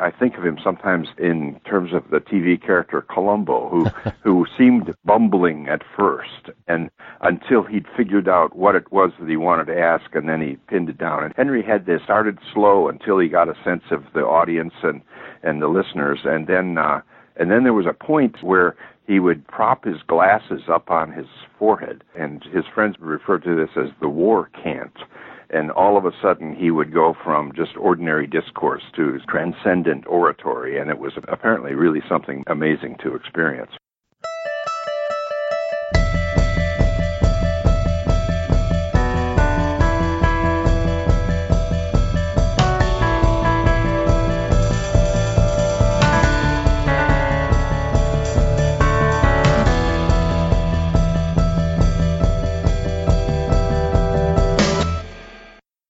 I think of him sometimes in terms of the TV character Columbo, who who seemed bumbling at first, and until he'd figured out what it was that he wanted to ask, and then he pinned it down. And Henry had this started slow until he got a sense of the audience and and the listeners, and then uh, and then there was a point where he would prop his glasses up on his forehead, and his friends would refer to this as the war cant and all of a sudden he would go from just ordinary discourse to transcendent oratory, and it was apparently really something amazing to experience.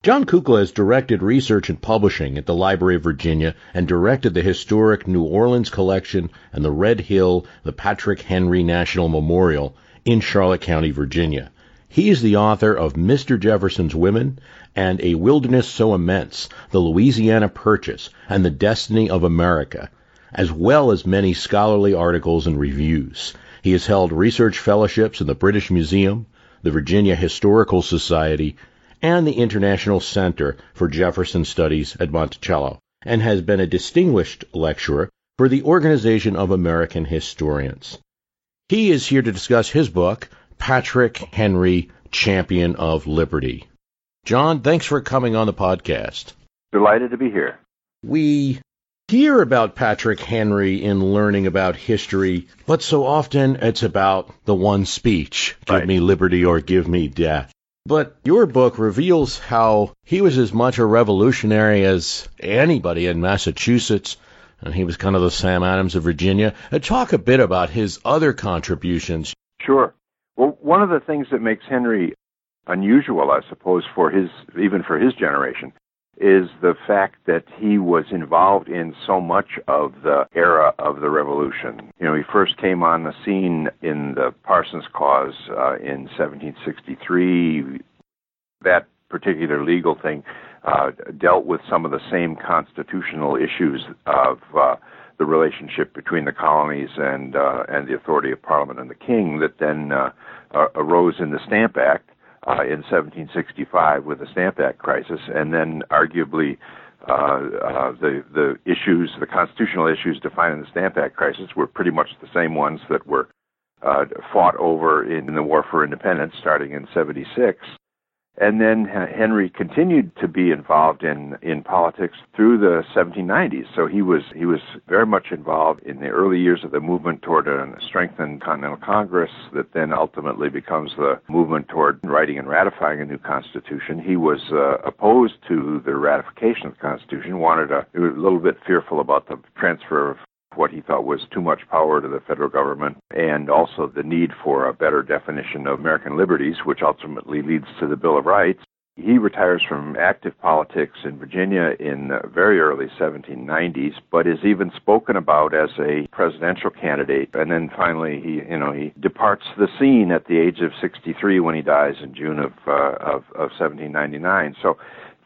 Jon Kukla has directed research and publishing at the Library of Virginia and directed the historic New Orleans collection and the Red Hill, the Patrick Henry National Memorial in Charlotte County, Virginia. He is the author of Mr. Jefferson's Women and A Wilderness So Immense, The Louisiana Purchase, and the Destiny of America, as well as many scholarly articles and reviews. He has held research fellowships in the British Museum, the Virginia Historical Society, and the International Center for Jefferson Studies at Monticello, and has been a distinguished lecturer for the Organization of American Historians. He is here to discuss his book, Patrick Henry, Champion of Liberty. Jon, thanks for coming on the podcast. Delighted to be here. We hear about Patrick Henry in learning about history, but so often it's about the one speech give Right. me liberty or give me death. But your book reveals how he was as much a revolutionary as anybody in Massachusetts, and he was kind of the Sam Adams of Virginia. Uh, talk a bit about his other contributions. Sure. Well, one of the things that makes Henry unusual, I suppose, for his even for his generation, is the fact that he was involved in so much of the era of the Revolution. You know, he first came on the scene in the Parsons Cause uh, in 1763. That particular legal thing uh, dealt with some of the same constitutional issues of uh, the relationship between the colonies and uh, and the authority of Parliament and the King that then uh, uh, arose in the Stamp Act uh, in 1765 with the Stamp Act crisis, and then arguably uh, uh, the the issues, the constitutional issues defined in the Stamp Act crisis, were pretty much the same ones that were uh, fought over in the War for Independence, starting in '76. And then Henry continued to be involved in, in politics through the 1790s. So he was he was very much involved in the early years of the movement toward a strengthened Continental Congress that then ultimately becomes the movement toward writing and ratifying a new constitution. He was uh, opposed to the ratification of the Constitution, wanted a, a little bit fearful about the transfer of what he thought was too much power to the federal government, and also the need for a better definition of American liberties, which ultimately leads to the Bill of Rights. He retires from active politics in Virginia in the very early 1790s, but is even spoken about as a presidential candidate. And then finally, he, you know, he departs the scene at the age of 63 when he dies in June of uh, of, of 1799. So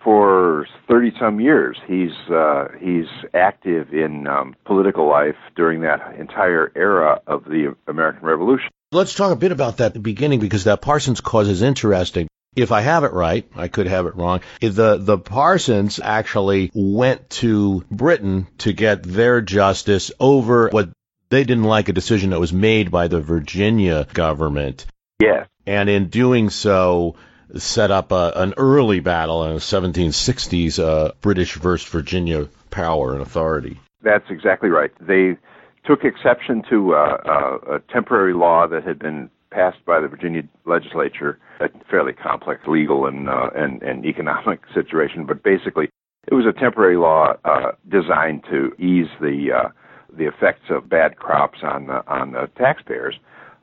for 30 some years he's uh, he's active in um, political life during that entire era of the American Revolution. Let's talk a bit about that at the beginning because that Parsons cause is interesting. If I have it right, I could have it wrong. The the Parsons actually went to Britain to get their justice over what they didn't like a decision that was made by the Virginia government, Yes, and in doing so, set up a, an early battle in the 1760s, uh, British versus Virginia power and authority. that's exactly right. They took exception to uh, uh, a temporary law that had been passed by the Virginia legislature, a fairly complex legal and uh, and, and economic situation, but basically it was a temporary law uh, designed to ease the uh, the effects of bad crops on the, on the taxpayers,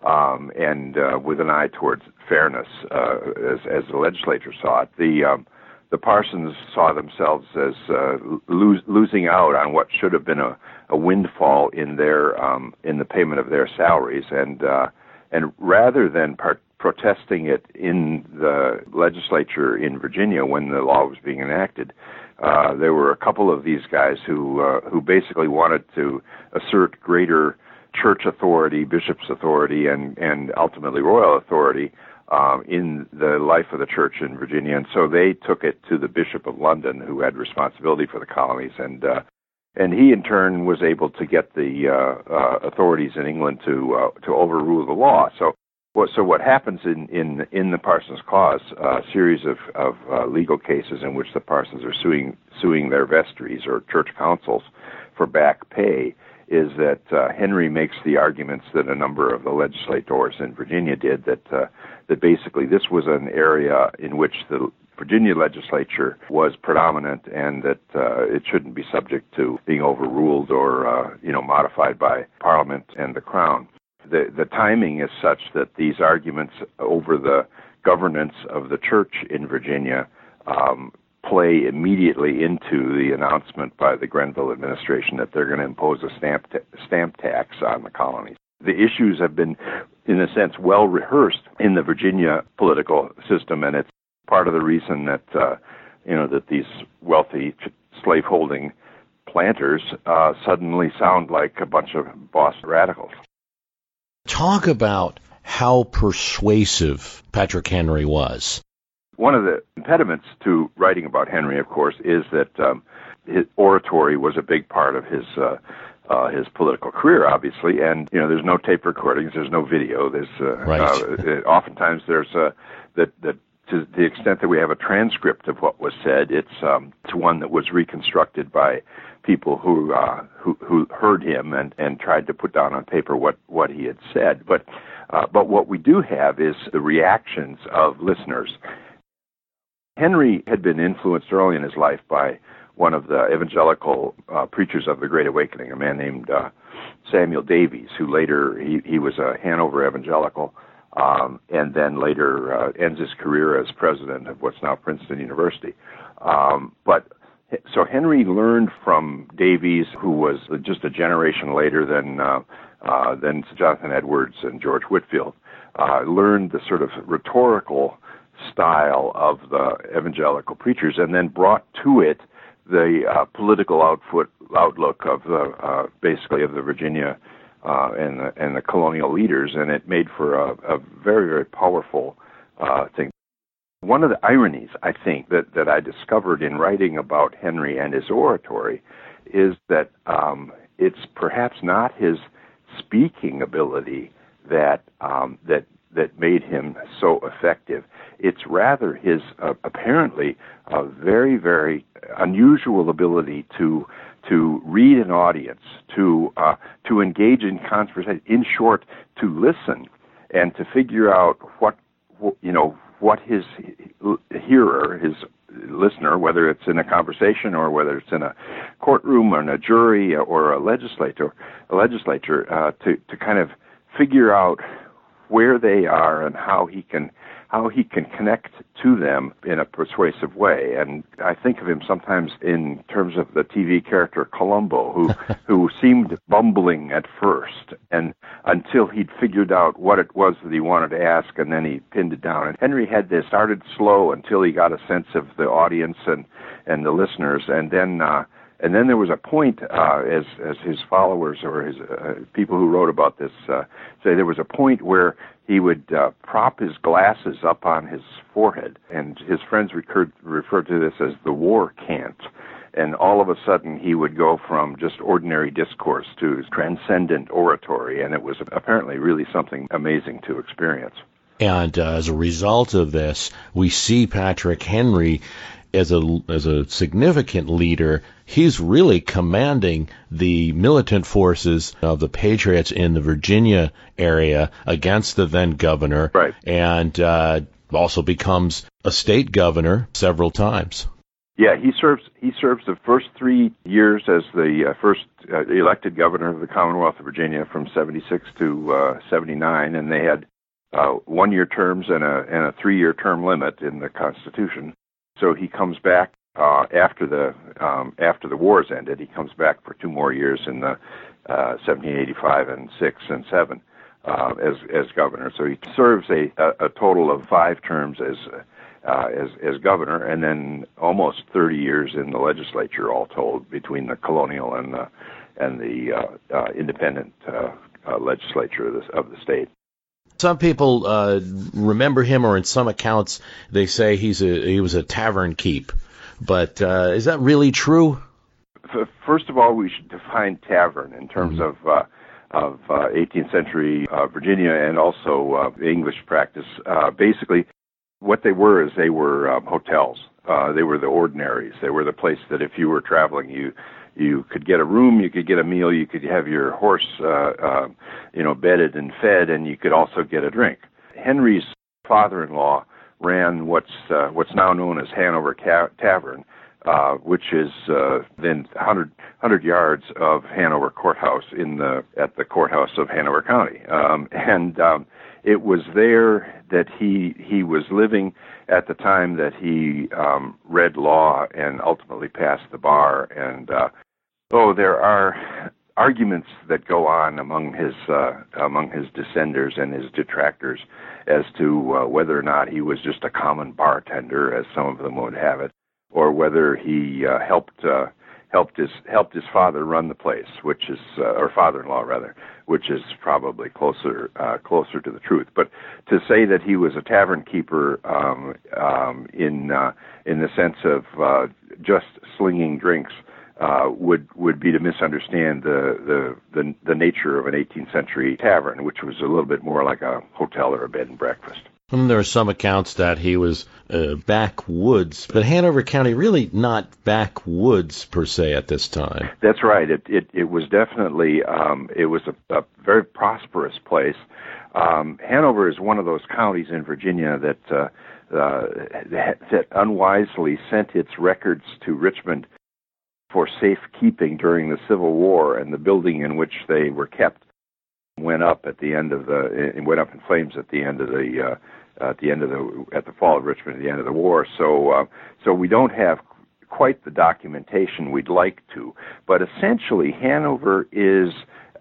um, and uh, with an eye towards fairness, uh, as as the legislature saw it. The um, the Parsons saw themselves as uh, losing out on what should have been a, a windfall in their um, in the payment of their salaries, and uh, and rather than protesting it in the legislature in Virginia when the law was being enacted, uh, there were a couple of these guys who uh, who basically wanted to assert greater church authority, bishop's authority, and and ultimately royal authority um, in the life of the church in Virginia, and so they took it to the Bishop of London, who had responsibility for the colonies, and uh, and he in turn was able to get the uh, uh, authorities in England to uh, to overrule the law. So what so what happens in in in the Parsons Cause, a series of of uh, legal cases in which the Parsons are suing suing their vestries or church councils for back pay is that uh, Henry makes the arguments that a number of the legislators in Virginia did that uh, that basically this was an area in which the Virginia legislature was predominant and that uh, it shouldn't be subject to being overruled or uh, you know modified by Parliament and the Crown. The the timing is such that these arguments over the governance of the church in Virginia um, play immediately into the announcement by the Grenville administration that they're going to impose a stamp stamp tax on the colonies. The issues have been, in a sense, well rehearsed in the Virginia political system, and it's part of the reason that uh, you know that these wealthy slaveholding planters uh, suddenly sound like a bunch of boss radicals. Talk about how persuasive Patrick Henry was. One of the impediments to writing about Henry, of course, is that um, his oratory was a big part of his uh, uh, his political career, obviously. And you know, there's no tape recordings, there's no video. There's uh, right. uh, oftentimes there's uh, that that to the extent that we have a transcript of what was said, it's um, it's one that was reconstructed by people who uh, who who heard him and and tried to put down on paper what what he had said. But uh, but what we do have is the reactions of listeners. Henry had been influenced early in his life by one of the evangelical uh, preachers of the Great Awakening, a man named uh, Samuel Davies, who later he, he was a Hanover evangelical, um, and then later uh, ends his career as president of what's now Princeton University. Um, but so Henry learned from Davies, who was just a generation later than uh, uh, than Jonathan Edwards and George Whitefield, Uh, learned the sort of rhetorical style of the evangelical preachers and then brought to it the uh, political output, outlook of the uh, basically of the Virginia uh, and the, and the colonial leaders, and it made for a, a very very powerful uh, thing. One of the ironies I think that that I discovered in writing about Henry and his oratory is that um, it's perhaps not his speaking ability that um, that that made him so effective. It's rather his uh, apparently very, very unusual ability to to read an audience, to uh, to engage in conversation. In short, to listen and to figure out what you know what his hearer, his listener, whether it's in a conversation or whether it's in a courtroom or in a jury or a legislator, a legislature, uh, to to kind of figure out where they are and how he can how he can connect to them in a persuasive way. And I think of him sometimes in terms of the TV character Columbo, who who seemed bumbling at first, and until he'd figured out what it was that he wanted to ask, and then he pinned it down. And Henry had this started slow until he got a sense of the audience and and the listeners, and then. Uh, and then there was a point, uh, as as his followers or his uh, people who wrote about this uh, say, there was a point where he would uh, prop his glasses up on his forehead, and his friends recurred, referred to this as the war cant. And all of a sudden, he would go from just ordinary discourse to transcendent oratory, and it was apparently really something amazing to experience. And uh, as a result of this, we see Patrick Henry as a as a significant leader, he's really commanding the militant forces of the Patriots in the Virginia area against the then governor, right. and uh, also becomes a state governor several times. Yeah, he serves he serves the first three years as the uh, first uh, elected governor of the Commonwealth of Virginia from 76 to uh, 79, and they had uh, one year terms and a and a three year term limit in the Constitution. So he comes back uh, after the um, after the wars ended. He comes back for two more years in the uh, 1785 and six and seven uh, as as governor. So he serves a a, a total of five terms as uh, as as governor, and then almost 30 years in the legislature, all told, between the colonial and the and the uh, uh, independent uh, uh, legislature of the, of the state. Some people uh, remember him, or in some accounts, they say he's a he was a tavern keep. But uh, is that really true? First of all, we should define tavern in terms mm-hmm. of uh, of uh, 18th century uh, Virginia and also uh, English practice. Uh, basically, what they were is they were um, hotels. Uh, they were the ordinaries. They were the place that if you were traveling, you you could get a room, you could get a meal, you could have your horse, uh, uh, you know, bedded and fed, and you could also get a drink. Henry's father-in-law ran what's uh, what's now known as Hanover Ca- Tavern, uh, which is uh, then 100, 100 yards of Hanover Courthouse in the at the courthouse of Hanover County, um, and um, it was there that he he was living at the time that he um, read law and ultimately passed the bar. And uh, oh, there are arguments that go on among his uh, among his descenders and his detractors as to uh, whether or not he was just a common bartender, as some of them would have it, or whether he uh, helped uh, helped his helped his father run the place, which is uh, or father-in-law rather, which is probably closer uh, closer to the truth. But to say that he was a tavern keeper um, um, in uh, in the sense of uh, just slinging drinks uh, would would be to misunderstand the, the the the nature of an 18th century tavern, which was a little bit more like a hotel or a bed and breakfast. And there are some accounts that he was uh, backwoods, but Hanover County really not backwoods per se at this time. That's right. It it, it was definitely um, it was a, a very prosperous place. Um, Hanover is one of those counties in Virginia that uh, uh, that, that unwisely sent its records to Richmond for safekeeping during the Civil War, and the building in which they were kept went up at the end of the it went up in flames at the end of the uh, at the end of the at the fall of Richmond at the end of the war. So uh, so we don't have quite the documentation we'd like to, but essentially Hanover is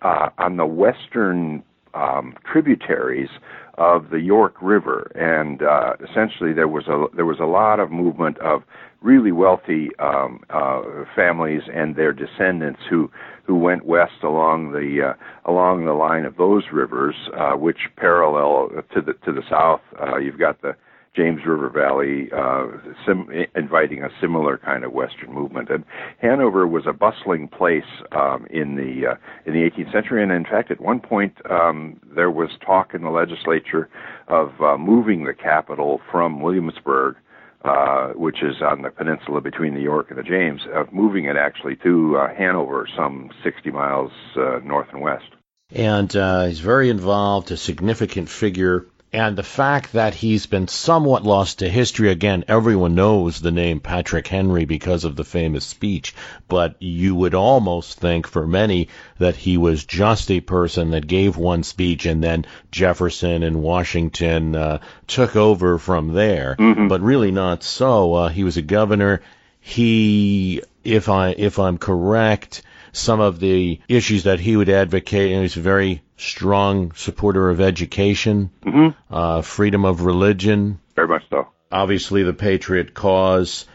uh, on the western um, tributaries of the York River, and uh, essentially there was a there was a lot of movement of really wealthy um, uh, families and their descendants who who went west along the uh, along the line of those rivers, uh, which parallel to the to the south. Uh, you've got the James River Valley, uh, sim- inviting a similar kind of Western movement. And Hanover was a bustling place um, in the uh, in the 18th century, and in fact, at one point um, there was talk in the legislature of uh, moving the capital from Williamsburg uh, which is on the peninsula between the York and the James, of moving it actually to uh, Hanover, some 60 miles uh, north and west. And uh, he's very involved, a significant figure and the fact that he's been somewhat lost to history again everyone knows the name Patrick Henry because of the famous speech but you would almost think for many that he was just a person that gave one speech and then Jefferson and Washington uh, took over from there mm-hmm. but really not so uh, he was a governor he if I if I'm correct some of the issues that he would advocate. And he's very strong supporter of education, mm-hmm. uh, freedom of religion. Very much so. Obviously, the patriot cause.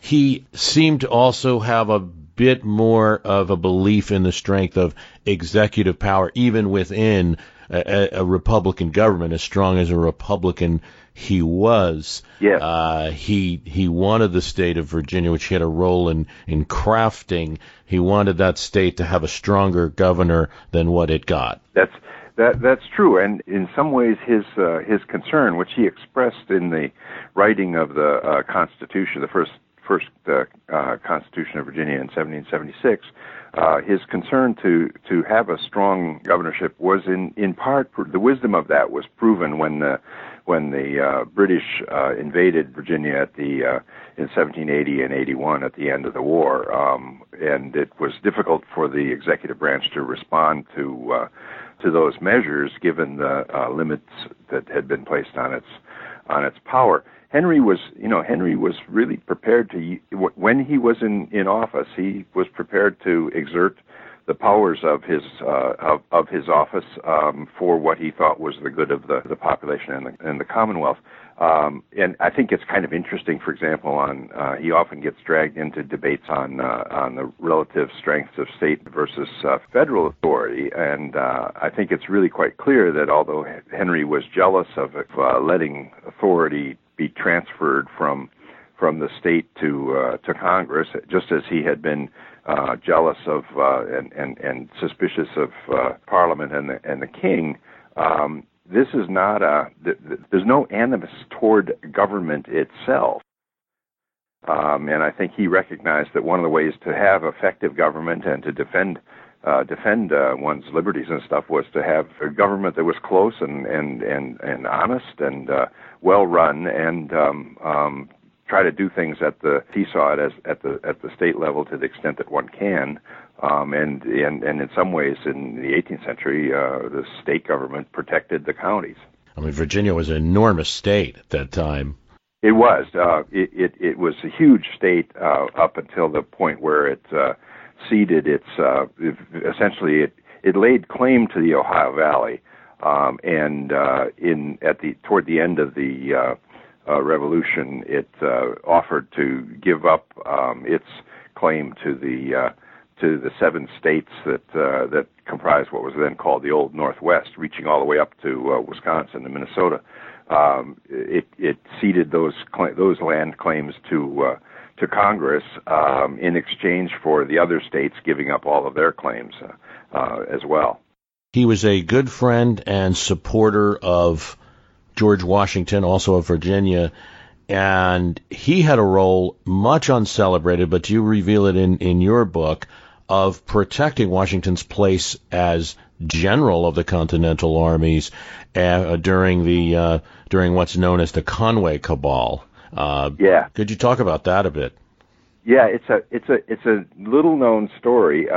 He seemed to also have a bit more of a belief in the strength of executive power, even within a, a Republican government, as strong as a Republican he was. Yes. Uh, he he wanted the state of Virginia, which he had a role in in crafting. He wanted that state to have a stronger governor than what it got. That's that that's true, and in some ways, his uh, his concern, which he expressed in the writing of the uh, Constitution, the first first uh, uh, Constitution of Virginia in 1776, uh, his concern to to have a strong governorship was in in part the wisdom of that was proven when the when the uh, British uh, invaded Virginia at the uh, in 1780 and 81 at the end of the war, um, and it was difficult for the executive branch to respond to uh, to those measures given the uh, limits that had been placed on its on its power. Henry was, you know, Henry was really prepared to when he was in in office, he was prepared to exert the powers of his uh, of, of his office um, for what he thought was the good of the, the population and the, and the Commonwealth. Um, and I think it's kind of interesting. For example, on uh, he often gets dragged into debates on uh, on the relative strengths of state versus uh, federal authority, and uh, I think it's really quite clear that although Henry was jealous of uh, letting authority be transferred from from the state to uh, to Congress, just as he had been uh, jealous of uh, and, and and suspicious of uh, Parliament and the and the King. Um, this is not a. Th- th- there's no animus toward government itself. Um, and I think he recognized that one of the ways to have effective government and to defend uh, defend uh, one's liberties and stuff was to have a government that was close and and and and honest and uh, well run and um, um, try to do things at the seesaw it as at the at the state level to the extent that one can. Um, and and and in some ways, in the 18th century, uh, the state government protected the counties. I mean, Virginia was an enormous state at that time. It was. Uh, it, it it was a huge state uh, up until the point where it uh, ceded its. Uh, essentially, it it laid claim to the Ohio Valley, um, and uh, in at the toward the end of the uh, uh, revolution, it uh, offered to give up um, its claim to the uh, to the seven states that uh, that comprised what was then called the Old Northwest, reaching all the way up to uh, Wisconsin and Minnesota. Um, it, it ceded those cl- those land claims to uh, to Congress um, in exchange for the other states giving up all of their claims uh, uh, as well. He was a good friend and supporter of George Washington, also of Virginia, and he had a role much uncelebrated, but you reveal it in, in your book of protecting Washington's place as general of the Continental armies uh, during the uh, during what's known as the Conway Cabal. Uh, yeah. Could you talk about that a bit? Yeah, it's a it's a it's a little known story.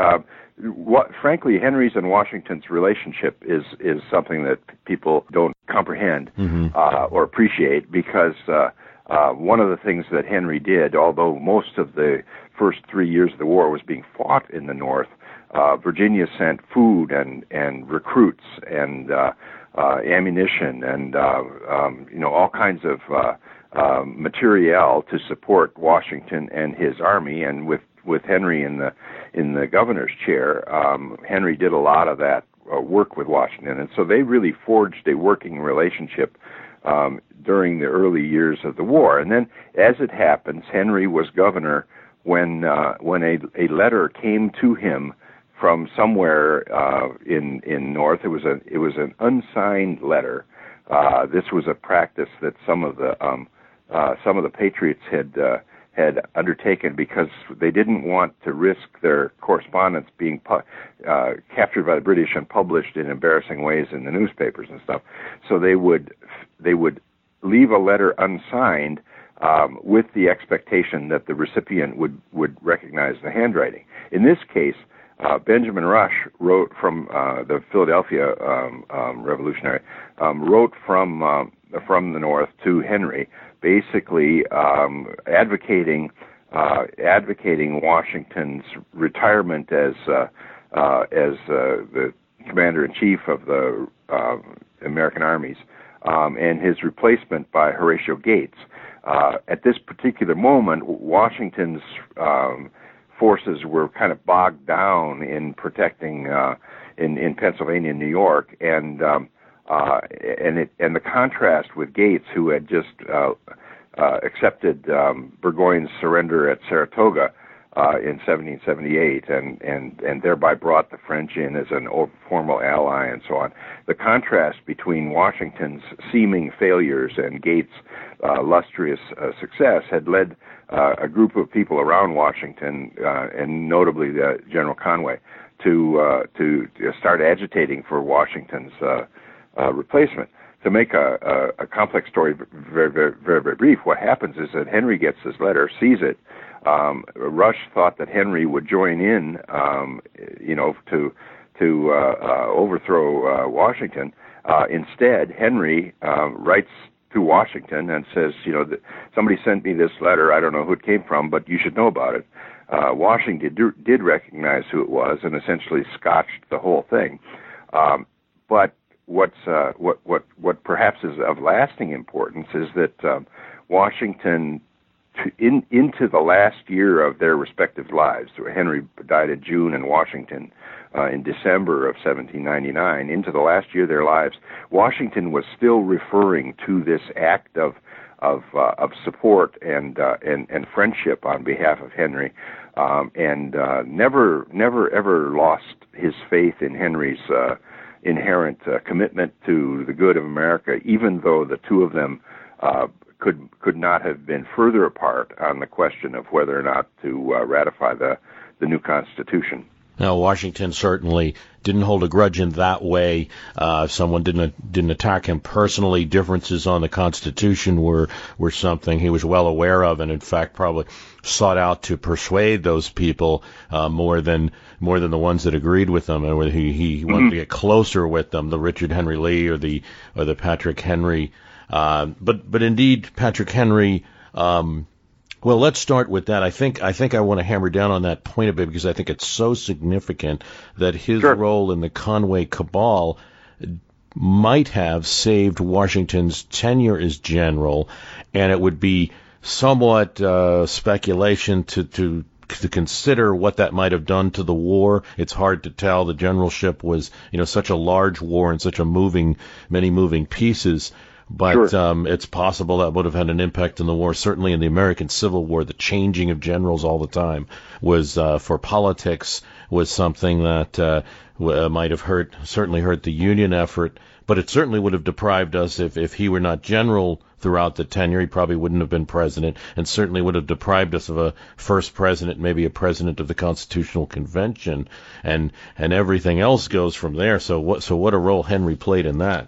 What, frankly, Henry's and Washington's relationship is is something that people don't comprehend mm-hmm. uh, or appreciate because uh, uh, one of the things that Henry did, although most of the first three years of the war was being fought in the North, uh, Virginia sent food and and recruits and uh, uh, ammunition and uh, um, you know all kinds of uh, uh, materiel to support Washington and his army, and with with Henry in the in the governor's chair, um, Henry did a lot of that uh, work with Washington, and so they really forged a working relationship um, during the early years of the war. And then, as it happens, Henry was governor when uh, when a a letter came to him from somewhere uh, in in North. It was a it was an unsigned letter. Uh, this was a practice that some of the um, uh, some of the patriots had uh, had undertaken because they didn't want to risk their correspondence being pu- uh, captured by the British and published in embarrassing ways in the newspapers and stuff. So they would they would leave a letter unsigned um, with the expectation that the recipient would would recognize the handwriting. In this case. Uh, Benjamin Rush wrote from uh, the Philadelphia um, um, Revolutionary, um, wrote from um, from the North to Henry, basically um, advocating uh, advocating Washington's retirement as uh, uh, as uh, the commander in chief of the uh, American armies, um, and his replacement by Horatio Gates. Uh, at this particular moment, Washington's um, forces were kind of bogged down in protecting in in Pennsylvania and New York, and um, uh, and it and the contrast with Gates, who had just uh, uh, accepted um, Burgoyne's surrender at Saratoga uh, in 1778, and and and thereby brought the French in as an formal ally, and so on. The contrast between Washington's seeming failures and Gates' uh, lustrous uh, success had led uh, a group of people around Washington, uh, and notably uh, General Conway, to uh, to start agitating for Washington's uh, uh, replacement. To make a, a, a complex story very, very, very, very brief, what happens is that Henry gets this letter, sees it. Um, Rush thought that Henry would join in, um, you know, to to uh, uh, overthrow uh, Washington. Uh, instead, Henry uh, writes to Washington and says, you know, that somebody sent me this letter. I don't know who it came from, but you should know about it. Uh, Washington did, did recognize who it was and essentially scotched the whole thing. Um, but what's uh, what what what perhaps is of lasting importance is that um, Washington to, in into the last year of their respective lives. So Henry died in June and Washington uh, in December of 1799. Into the last year of their lives, Washington was still referring to this act of of uh, of support and uh, and and friendship on behalf of Henry, um, and uh, never never ever lost his faith in Henry's uh, inherent uh, commitment to the good of America, even though the two of them uh, could could not have been further apart on the question of whether or not to uh, ratify the the new Constitution. Now, Washington certainly didn't hold a grudge in that way. Uh, someone didn't didn't attack him personally. Differences on the Constitution were were something he was well aware of, and in fact probably sought out to persuade those people uh, more than more than the ones that agreed with him, and he he wanted mm-hmm. to get closer with them, the Richard Henry Lee or the or the Patrick Henry. Uh, but but indeed, Patrick Henry. Um, well, let's start with that. I think I think I want to hammer down on that point a bit because I think it's so significant that his sure. role in the Conway cabal might have saved Washington's tenure as general, and it would be somewhat uh, speculation to to to consider what that might have done to the war. It's hard to tell. The generalship was, you know, such a large war and such a moving, many moving pieces but sure. um, it's possible that would have had an impact in the war. Certainly in the American Civil War, the changing of generals all the time was uh, for politics was something that uh, w- uh, might have hurt certainly hurt the Union effort. But it certainly would have deprived us if if he were not general throughout the tenure. He probably wouldn't have been president, and certainly would have deprived us of a first president, maybe a president of the Constitutional Convention, and and everything else goes from there. So what so what a role Henry played in that.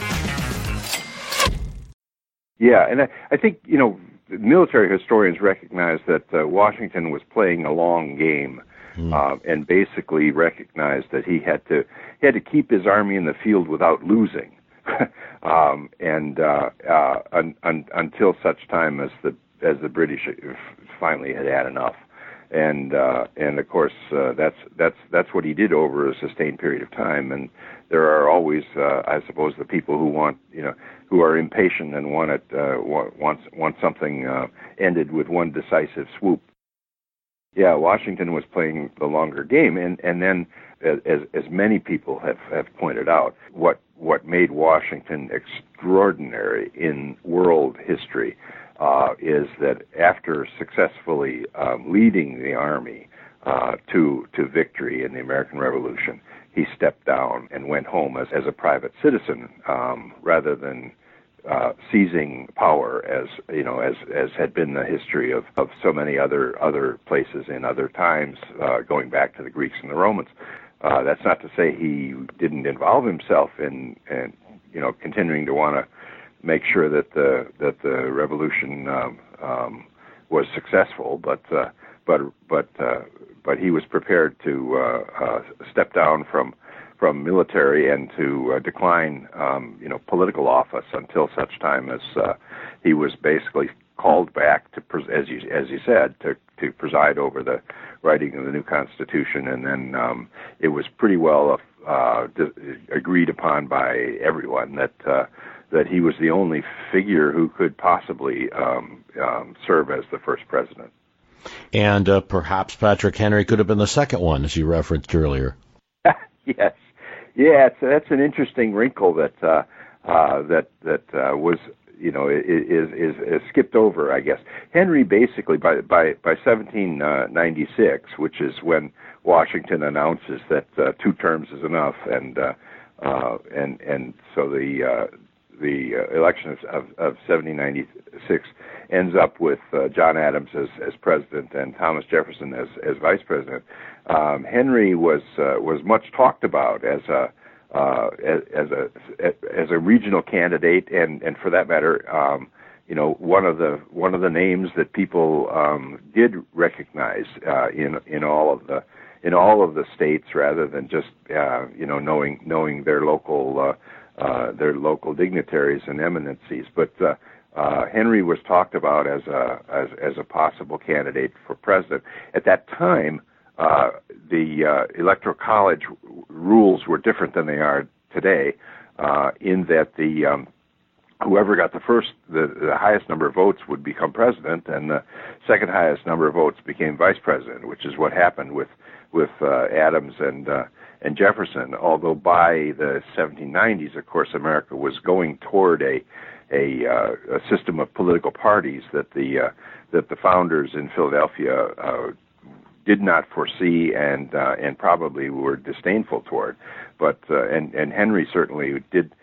Yeah, and I, I think you know military historians recognize that uh, Washington was playing a long game, mm. uh, and basically recognized that he had to he had to keep his army in the field without losing, um, and uh, uh, un, un, until such time as the as the British finally had had enough and uh, and of course uh, that's that's that's what he did over a sustained period of time. And there are always, uh, I suppose, the people who want you know who are impatient and want it uh, want want something uh, ended with one decisive swoop. Yeah, Washington was playing the longer game, and and then as as many people have have pointed out, what what made Washington extraordinary in world history uh, is that after successfully um, leading the army uh, to to victory in the American Revolution, he stepped down and went home as as a private citizen um, rather than uh, seizing power as you know as as had been the history of of so many other other places in other times uh, going back to the Greeks and the Romans. Uh, that's not to say he didn't involve himself in and you know continuing to want to make sure that the that the revolution um, um, was successful, but uh, but but uh, but he was prepared to uh, uh, step down from from military and to uh, decline, um, you know, political office until such time as uh, he was basically called back to, pres- as you as you said, to to preside over the writing of the new constitution, and then um, it was pretty well uh, agreed upon by everyone that uh, that he was the only figure who could possibly um, um, serve as the first president. And uh, perhaps Patrick Henry could have been the second one, as you referenced earlier. yes, yeah, it's, that's an interesting wrinkle that uh, uh, that that uh, was you know is, is is skipped over, I guess. Henry basically by by by 1796, which is when Washington announces that uh, two terms is enough, and uh, uh, and and so the uh, the uh, election of, of, of 1796 ends up with uh, John Adams as, as president and Thomas Jefferson as, as vice president. Um, Henry was uh, was much talked about as a uh, as, as a as a regional candidate, and and for that matter, um, you know, one of the one of the names that people um, did recognize uh, in in all of the in all of the states, rather than just uh, you know knowing knowing their local uh, uh, their local dignitaries and eminencies, but. Uh, uh, Henry was talked about as a as, as a possible candidate for president. At that time, uh, the uh, electoral college rules were different than they are today, uh, in that the um, whoever got the first, the, the highest number of votes would become president, and the second highest number of votes became vice president, which is what happened with with uh, Adams and uh, and Jefferson. Although by the 1790s, of course, America was going toward a a, uh, a system of political parties that the uh, that the founders in Philadelphia uh, did not foresee and uh, and probably were disdainful toward. But uh, and and Henry certainly did.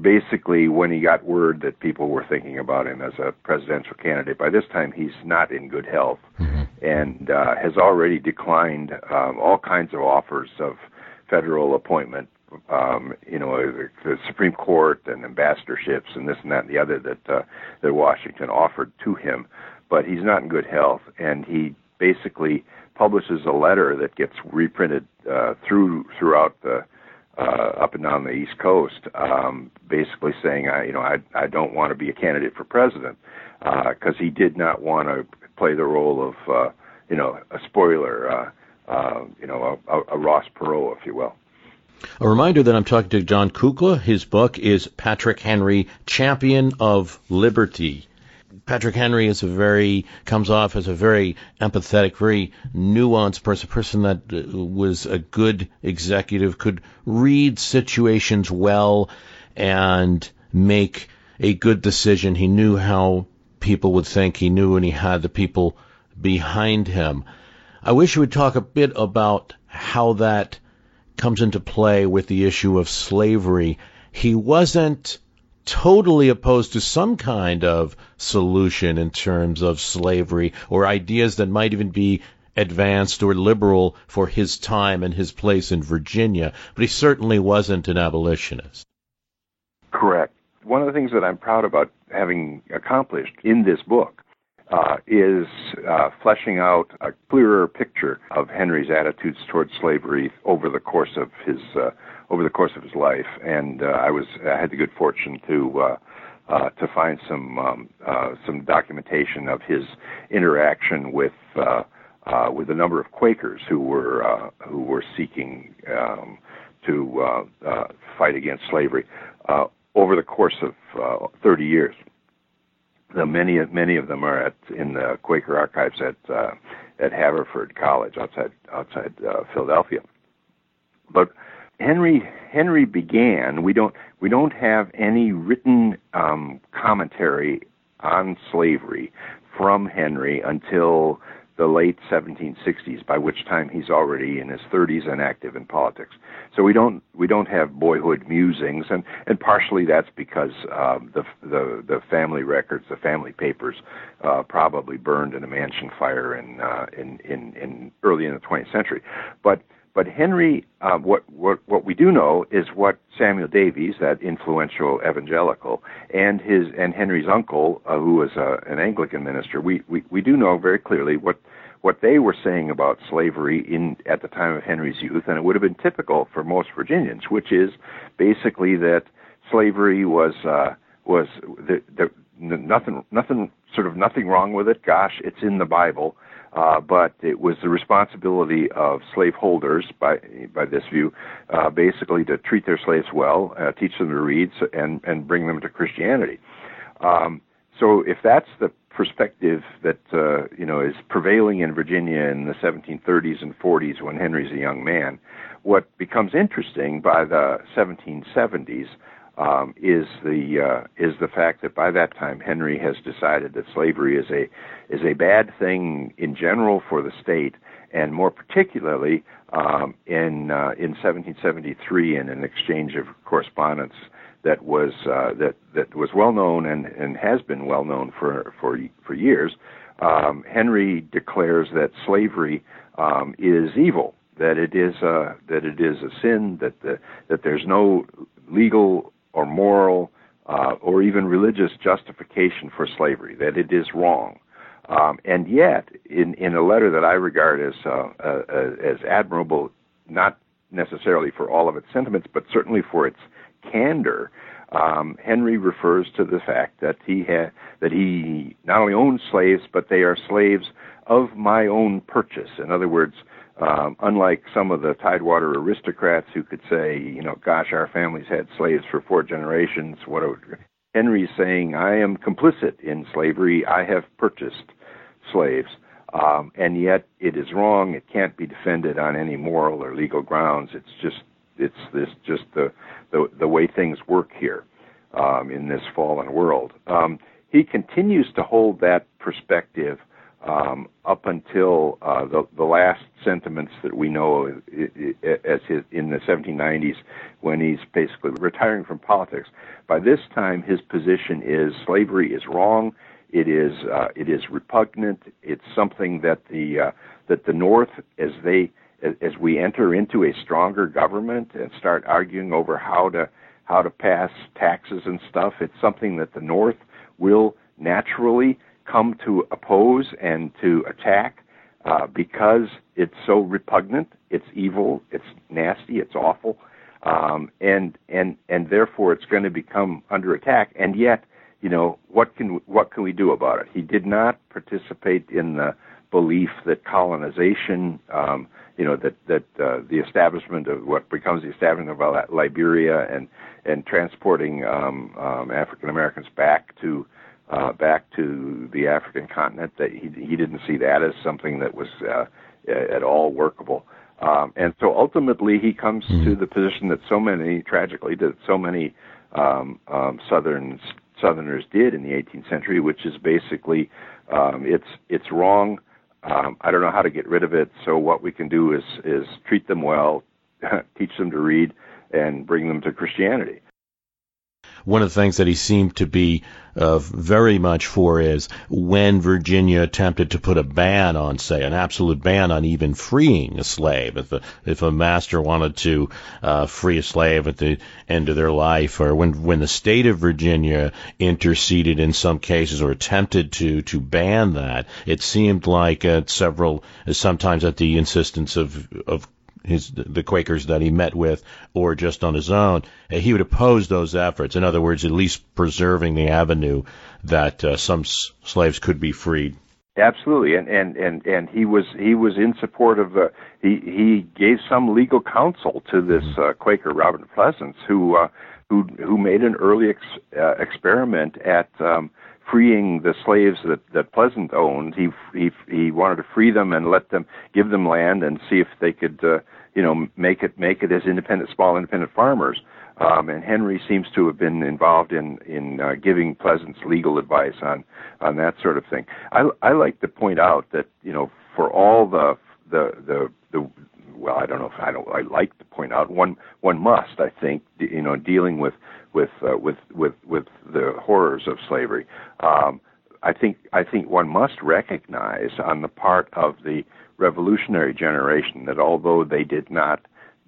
Basically, when he got word that people were thinking about him as a presidential candidate, by this time he's not in good health mm-hmm. and uh, has already declined um, all kinds of offers of federal appointment um, you know, the Supreme Court and ambassadorships and this and that and the other that uh, that Washington offered to him, but he's not in good health, and he basically publishes a letter that gets reprinted uh, through throughout the uh, up and down the East Coast, um, basically saying, I, you know, I, I don't want to be a candidate for president because uh, he did not want to play the role of, uh, you know, a spoiler, uh, uh, you know, a, a Ross Perot, if you will. A reminder that I'm talking to Jon Kukla. His book is Patrick Henry, Champion of Liberty. Patrick Henry is a very comes off as a very empathetic, very nuanced person, a person that uh, was a good executive, could read situations well and make a good decision. He knew how people would think. He knew when he had the people behind him. I wish you would talk a bit about how that comes into play with the issue of slavery. He wasn't totally opposed to some kind of solution in terms of slavery or ideas that might even be advanced or liberal for his time and his place in Virginia, but he certainly wasn't an abolitionist. Correct. One of the things that I'm proud about having accomplished in this book uh, is uh, fleshing out a clearer picture of Henry's attitudes towards slavery over the course of his uh, over the course of his life, and uh, I was I had the good fortune to uh, uh, to find some um, uh, some documentation of his interaction with uh, uh, with a number of Quakers who were uh, who were seeking um, to uh, uh, fight against slavery uh, over the course of uh, 30 years. The many many of them are at in the Quaker archives at uh, at Haverford College outside outside uh, Philadelphia. But Henry Henry began. We don't we don't have any written um, commentary on slavery from Henry until the late 1760s, by which time he's already in his 30s and active in politics. So we don't we don't have boyhood musings, and and partially that's because um, the the the family records, the family papers, uh, probably burned in a mansion fire in uh, in in in early in the 20th century. But but Henry, uh, what, what, what we do know is what Samuel Davies, that influential evangelical, and his and Henry's uncle, uh, who was uh, an Anglican minister, we, we, we do know very clearly what what they were saying about slavery in at the time of Henry's youth, and it would have been typical for most Virginians, which is basically that slavery was uh, was the, the, nothing nothing sort of nothing wrong with it. Gosh, it's in the Bible. Uh, but it was the responsibility of slaveholders, by by this view, uh, basically to treat their slaves well, uh, teach them to read, and and bring them to Christianity. Um, so if that's the perspective that uh, you know is prevailing in Virginia in the 1730s and 40s when Henry's a young man, what becomes interesting by the 1770s um, is the uh, is the fact that by that time Henry has decided that slavery is a is a bad thing in general for the state, and more particularly um, in uh, in 1773 in an exchange of correspondence that was uh, that that was well known and, and has been well known for for for years. Um, Henry declares that slavery um, is evil, that it is a, that it is a sin, that the, that there's no legal or moral uh, or even religious justification for slavery, that it is wrong. Um, and yet, in, in a letter that I regard as, uh, uh, as admirable, not necessarily for all of its sentiments, but certainly for its candor, um, Henry refers to the fact that he ha- that he not only owns slaves, but they are slaves of my own purchase. In other words, um, unlike some of the Tidewater aristocrats who could say, you know, gosh, our families had slaves for four generations. What a, Henry's saying, I am complicit in slavery. I have purchased slaves. Um, and yet it is wrong. It can't be defended on any moral or legal grounds. It's just it's this just the the, the way things work here um, in this fallen world. Um, he continues to hold that perspective um, up until uh, the, the last sentiments that we know as his, in the 1790s when he's basically retiring from politics. By this time, his position is slavery is wrong. It is uh, it is repugnant. It's something that the uh, that the North, as they as we enter into a stronger government and start arguing over how to how to pass taxes and stuff, it's something that the North will naturally come to oppose and to attack uh, because it's so repugnant, it's evil, it's nasty, it's awful, um, and and and therefore it's going to become under attack. And yet, you know, what can what can we do about it? He did not participate in the belief that colonization, um, you know, that that uh, the establishment of what becomes the establishment of Liberia and and transporting um, um, African Americans back to uh, back to the African continent. That he he didn't see that as something that was uh, at all workable. Um, and so ultimately, he comes mm-hmm. to the position that so many, tragically, that so many um, um, Southern Southerners did in the 18th century, which is basically um, it's it's wrong. Um, I don't know how to get rid of it. So what we can do is is treat them well, teach them to read, and bring them to Christianity one of the things that he seemed to be uh, very much for is when Virginia attempted to put a ban on, say, an absolute ban on even freeing a slave. If a, if a master wanted to uh, free a slave at the end of their life, or when when the state of Virginia interceded in some cases or attempted to to ban that, it seemed like uh, several, sometimes at the insistence of of his the Quakers that he met with, or just on his own, uh, he would oppose those efforts. In other words, at least preserving the avenue that uh, some s- slaves could be freed. Absolutely, and and and and he was he was in support of the he he gave some legal counsel to this mm-hmm. uh, Quaker Robert Pleasants who uh, who who made an early ex, uh, experiment at um, freeing the slaves that that Pleasant owned. He he he wanted to free them and let them give them land and see if they could uh, you know make it make it as independent small independent farmers. Um, and Henry seems to have been involved in in uh, giving Pleasants legal advice on on that sort of thing. I I like to point out that you know for all the the the the well, I don't know if I don't. I like to point out one one must. I think you know dealing with with uh, with with with the horrors of slavery. Um, I think I think one must recognize on the part of the revolutionary generation that although they did not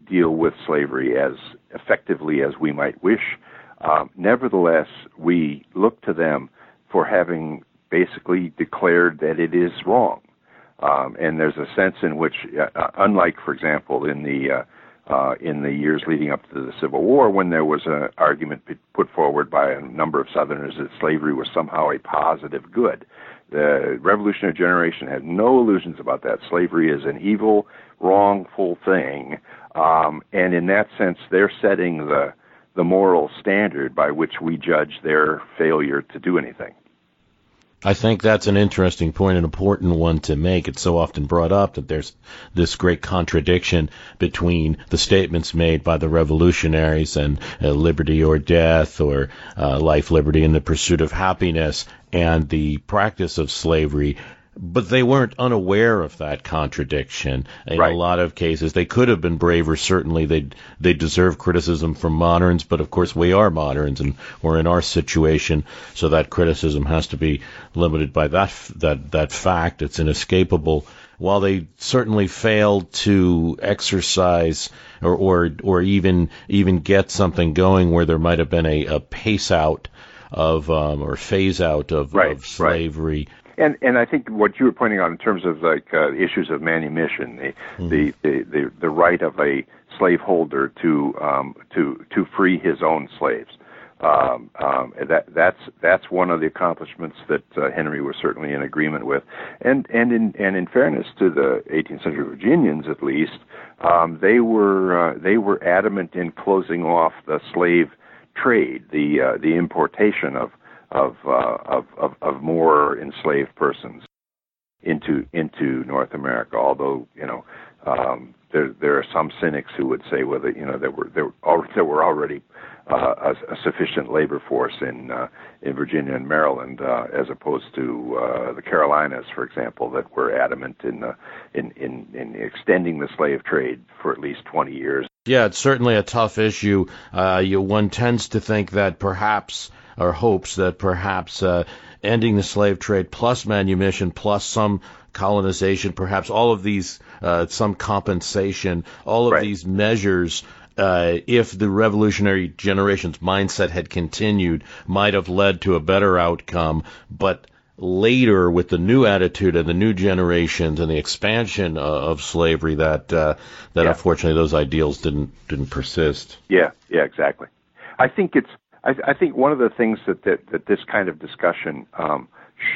deal with slavery as effectively as we might wish, um, nevertheless we look to them for having basically declared that it is wrong. Um, and there's a sense in which, uh, uh unlike, for example, in the uh, uh, in the years leading up to the Civil War, when there was an argument put forward by a number of Southerners that slavery was somehow a positive good. The Revolutionary generation had no illusions about that. Slavery is an evil, wrongful thing, um, and in that sense, they're setting the the moral standard by which we judge their failure to do anything. I think that's an interesting point, an important one to make. It's so often brought up that there's this great contradiction between the statements made by the revolutionaries and uh, liberty or death or uh, life, liberty, and the pursuit of happiness and the practice of slavery but they weren't unaware of that contradiction in right. a lot of cases. They could have been braver. Certainly, they they deserve criticism from moderns, but of course, we are moderns, and we're in our situation, so that criticism has to be limited by that that that fact. It's inescapable. While they certainly failed to exercise or or or even even get something going where there might have been a, a pace out of um, or phase out of, right, of slavery. Right and and I think what you were pointing out in terms of like uh, issues of manumission, the, mm-hmm. the, the the the right of a slaveholder to um, to to free his own slaves. Um, um, that that's that's one of the accomplishments that uh, Henry was certainly in agreement with, and and in and in fairness to the 18th century Virginians, at least, um, they were uh, they were adamant in closing off the slave trade, the uh, the importation of of, uh, of, of, of more enslaved persons into into North America. Although you know um, there there are some cynics who would say that you know there were there were, there were already uh, a, a sufficient labor force in uh, in Virginia and Maryland uh, as opposed to uh, the Carolinas, for example, that were adamant in, in in in extending the slave trade for at least 20 years. Yeah, it's certainly a tough issue. Uh, you, one tends to think that perhaps or hopes that perhaps uh, ending the slave trade plus manumission plus some colonization, perhaps all of these, uh, some compensation, all of right. these measures. Uh, if the revolutionary generation's mindset had continued, might have led to a better outcome. But later, with the new attitude and the new generations and the expansion of slavery, that uh, that yeah. unfortunately those ideals didn't didn't persist. Yeah, yeah, exactly. I think it's I, I think one of the things that, that, that this kind of discussion um,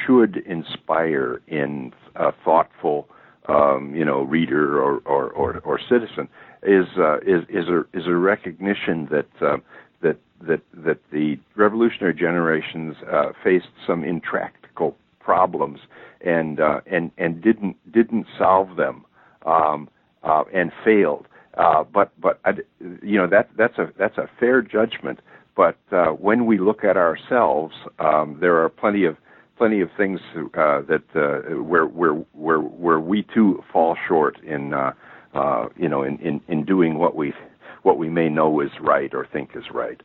should inspire in a thoughtful, um, you know, reader or, or, or, or citizen is, uh, is, is, a, is a recognition that, uh, that, that, that the revolutionary generations uh, faced some intractable problems and, uh, and, and didn't, didn't solve them um, uh, and failed. Uh, but but you know that that's a that's a fair judgment but uh, when we look at ourselves, um, there are plenty of plenty of things uh, that uh, where where where where we too fall short in uh, uh, you know in, in, in doing what we what we may know is right or think is right.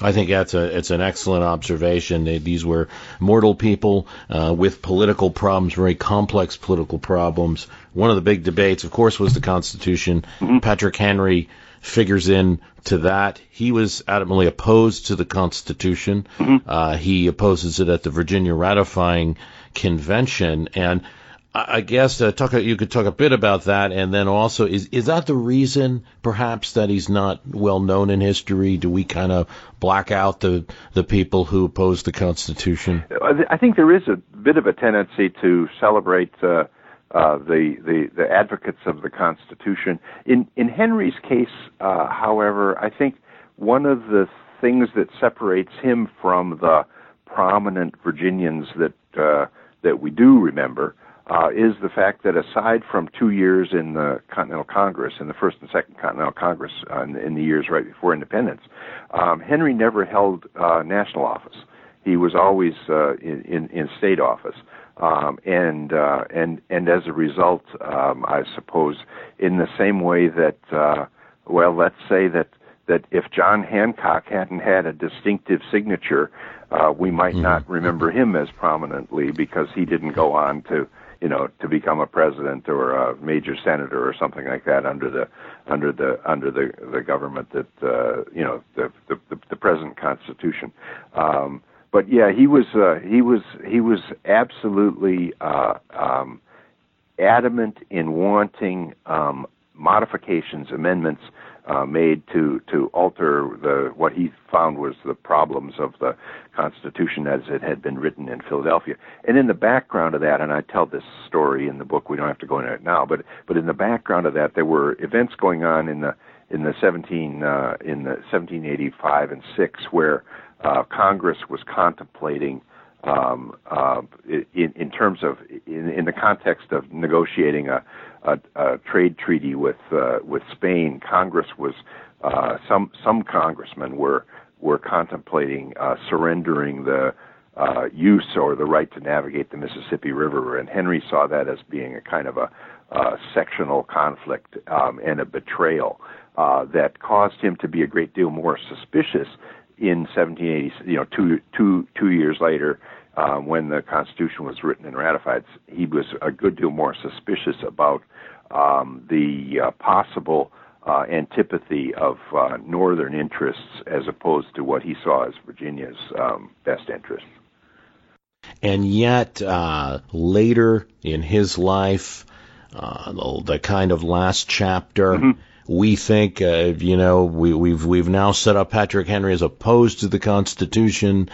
I think that's a it's an excellent observation. These were mortal people uh, with political problems, very complex political problems. One of the big debates, of course, was the Constitution. Mm-hmm. Patrick Henry figures in to that. He was adamantly opposed to the Constitution. Mm-hmm. Uh, he opposes it at the Virginia ratifying convention, and I guess uh, talk. You could talk a bit about that, and then also is is that the reason, perhaps, that he's not well known in history? Do we kind of black out the the people who oppose the Constitution? I think there is a bit of a tendency to celebrate. Uh, uh, the, the the advocates of the Constitution. In in Henry's case, uh, however, I think one of the things that separates him from the prominent Virginians that uh, that we do remember uh, is the fact that aside from two years in the Continental Congress, in the first and second Continental Congress, uh, in, in the years right before independence, um, Henry never held uh, national office. He was always uh, in, in, in state office. Um, and uh, and and as a result, um, I suppose, in the same way that, uh, well, let's say that that if John Hancock hadn't had a distinctive signature, uh, we might mm-hmm. not remember him as prominently because he didn't go on to you know to become a president or a major senator or something like that under the under the under the the government that uh, you know the the, the the present constitution. Um, but yeah, he was uh, he was he was absolutely uh, um, adamant in wanting um, modifications, amendments uh, made to to alter the what he found was the problems of the Constitution as it had been written in Philadelphia. And in the background of that, and I tell this story in the book. We don't have to go into it now, but but in the background of that, there were events going on in the in the 17 uh, in the 1785 and six where uh, Congress was contemplating um, uh, in, in terms of in, in the context of negotiating a, a, a trade treaty with uh, with Spain, Congress was uh, some some congressmen were were contemplating uh, surrendering the uh, use or the right to navigate the Mississippi River, and Henry saw that as being a kind of a uh, sectional conflict um, and a betrayal uh, that caused him to be a great deal more suspicious in 1780. You know, two two two years later, um, when the Constitution was written and ratified, he was a good deal more suspicious about um, the uh, possible uh, antipathy of uh, Northern interests as opposed to what he saw as Virginia's um, best interests. And yet, uh, later in his life, uh, the, the, kind of last chapter, mm-hmm we think, uh, you know, we, we've we've now set up Patrick Henry as opposed to the Constitution,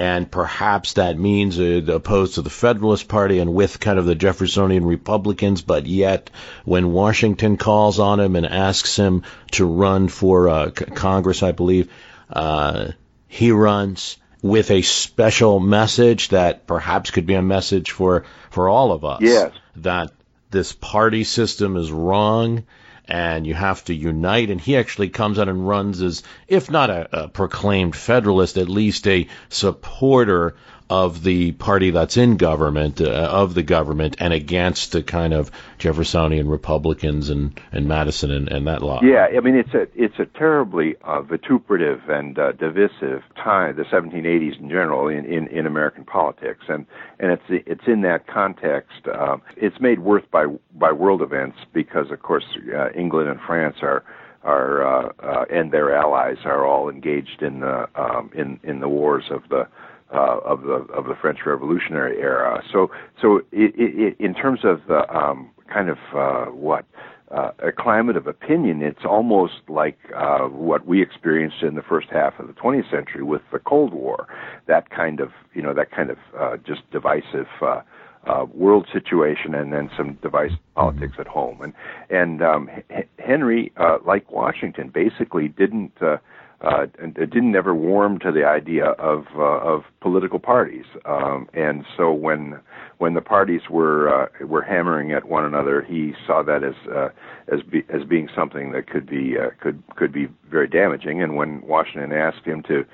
and perhaps that means uh, opposed to the Federalist Party and with kind of the Jeffersonian Republicans. But yet, when Washington calls on him and asks him to run for uh, c- Congress, I believe uh, he runs with a special message that perhaps could be a message for for all of us. Yes. That this party system is wrong and you have to unite. And he actually comes out and runs as, if not a, a proclaimed Federalist, at least a supporter of the party that's in government, uh, of the government, and against the kind of Jeffersonian Republicans and, and Madison and, and that lot. Yeah, I mean it's a it's a terribly uh, vituperative and uh, divisive time, the 1780s in general in, in, in American politics, and and it's it's in that context. Um, it's made worse by by world events because of course uh, England and France are are uh, uh, and their allies are all engaged in the um, in in the wars of the uh, of the of the French Revolutionary era. So so it, it, in terms of the um, kind of uh, what uh, a climate of opinion, it's almost like uh, what we experienced in the first half of the 20th century with the Cold War. That kind of you know that kind of uh, just divisive. Uh, uh, world situation and then some divisive politics at home and and um, H- Henry uh, like Washington basically didn't uh, uh, didn't ever warm to the idea of uh, of political parties, um, and so when when the parties were uh, were hammering at one another, he saw that as uh, as be, as being something that could be uh, could could be very damaging. And when Washington asked him to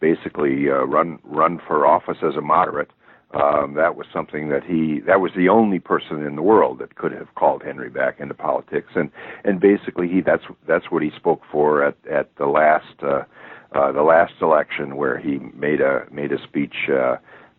basically uh, run run for office as a moderate, um, that was something that he that was the only person in the world that could have called Henry back into politics. And and basically he that's that's what he spoke for at at the last uh, uh, the last election where he made a made a speech uh,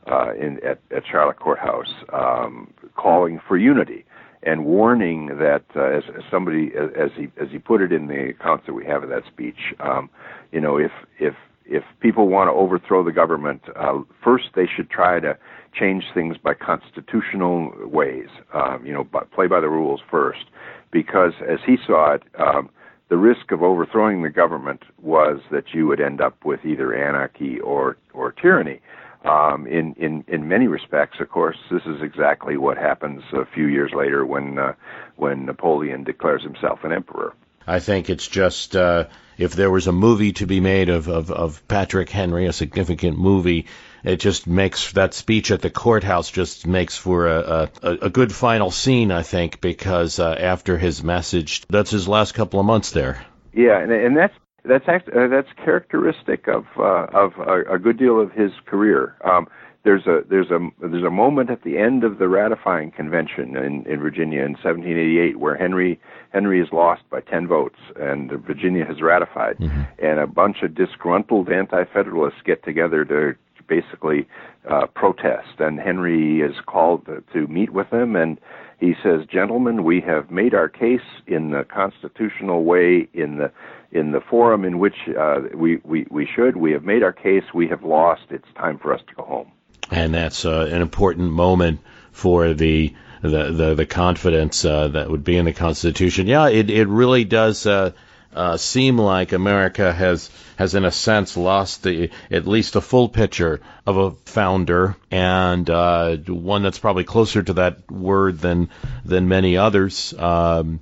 uh, in at, at Charlotte Courthouse um, calling for unity and warning that uh, as, as somebody as, he as he put it in the accounts that we have of that speech um, you know if if if people want to overthrow the government, uh, first they should try to change things by constitutional ways. Um, you know, by, play by the rules first, because as he saw it, um, the risk of overthrowing the government was that you would end up with either anarchy or or tyranny. Um, in in in many respects, of course, this is exactly what happens a few years later when uh, when Napoleon declares himself an emperor. I think it's just uh, if there was a movie to be made of, of, of Patrick Henry, a significant movie, it just makes that speech at the courthouse just makes for a, a, a good final scene, I think, because uh, after his message, that's his last couple of months there. Yeah, and, and that's that's act, uh, that's characteristic of uh, of a, a good deal of his career. Um, there's a there's a there's a moment at the end of the ratifying convention in, in Virginia in 1788 where Henry Henry is lost by 10 votes and Virginia has ratified, mm-hmm. and a bunch of disgruntled anti-federalists get together to basically uh, protest, and Henry is called to, to meet with them and he says, "Gentlemen, we have made our case in the constitutional way in the in the forum in which uh, we, we we should. We have made our case. We have lost. It's time for us to go home." And that's uh, an important moment for the the the, the confidence uh, that would be in the Constitution. Yeah, it it really does. Uh, uh, seem like America has has in a sense lost the at least a full picture of a founder and uh, one that's probably closer to that word than than many others. Um,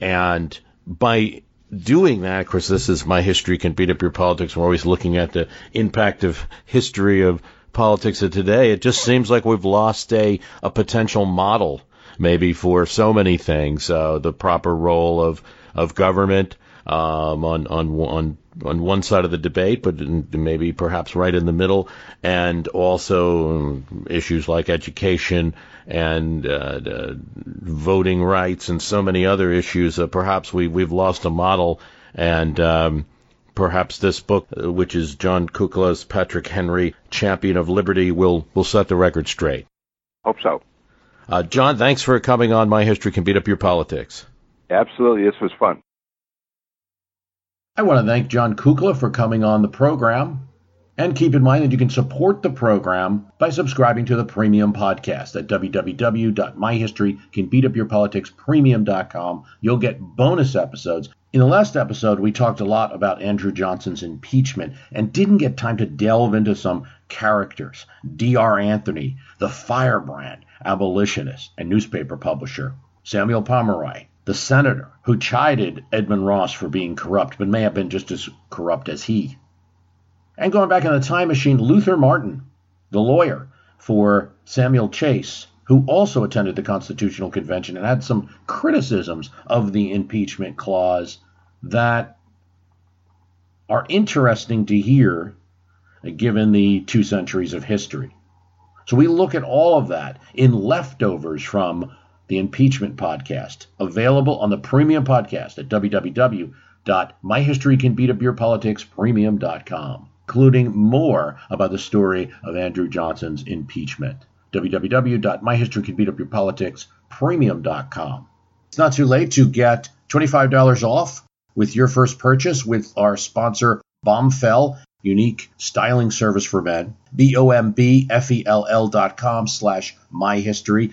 and by doing that, of course, this is my history can beat up your politics. We're always looking at the impact of history of politics of today. It just seems like we've lost a a potential model maybe for so many things, uh, the proper role of of government, um, on on on on one side of the debate, but maybe perhaps right in the middle, and also issues like education and uh, voting rights and so many other issues. Uh, perhaps we we've lost a model, and um, perhaps this book, uh, which is Jon Kukla's Patrick Henry, Champion of Liberty, will will set the record straight. Hope so. Uh, Jon, thanks for coming on. My history can beat up your politics. Absolutely, this was fun. I want to thank Jon Kukla for coming on the program. And keep in mind that you can support the program by subscribing to the premium podcast at www.myhistorycanbeatupyourpoliticspremium.com. You'll get bonus episodes. In the last episode, we talked a lot about Andrew Johnson's impeachment and didn't get time to delve into some characters. D.R. Anthony, the firebrand, abolitionist, and newspaper publisher. Samuel Pomeroy, the senator who chided Edmund Ross for being corrupt, but may have been just as corrupt as he. And going back in the time machine, Luther Martin, the lawyer for Samuel Chase, who also attended the Constitutional Convention and had some criticisms of the impeachment clause that are interesting to hear given the two centuries of history. So we look at all of that in leftovers from the impeachment podcast, available on the premium podcast at www.myhistorycanbeatupyourpoliticspremium.com, including more about the story of Andrew Johnson's impeachment. www.myhistorycanbeatupyourpoliticspremium.com. It's not too late to get $25 off with your first purchase with our sponsor, Bombfell, unique styling service for men. B-O-M-B-F-E-L-L dot com slash myhistory.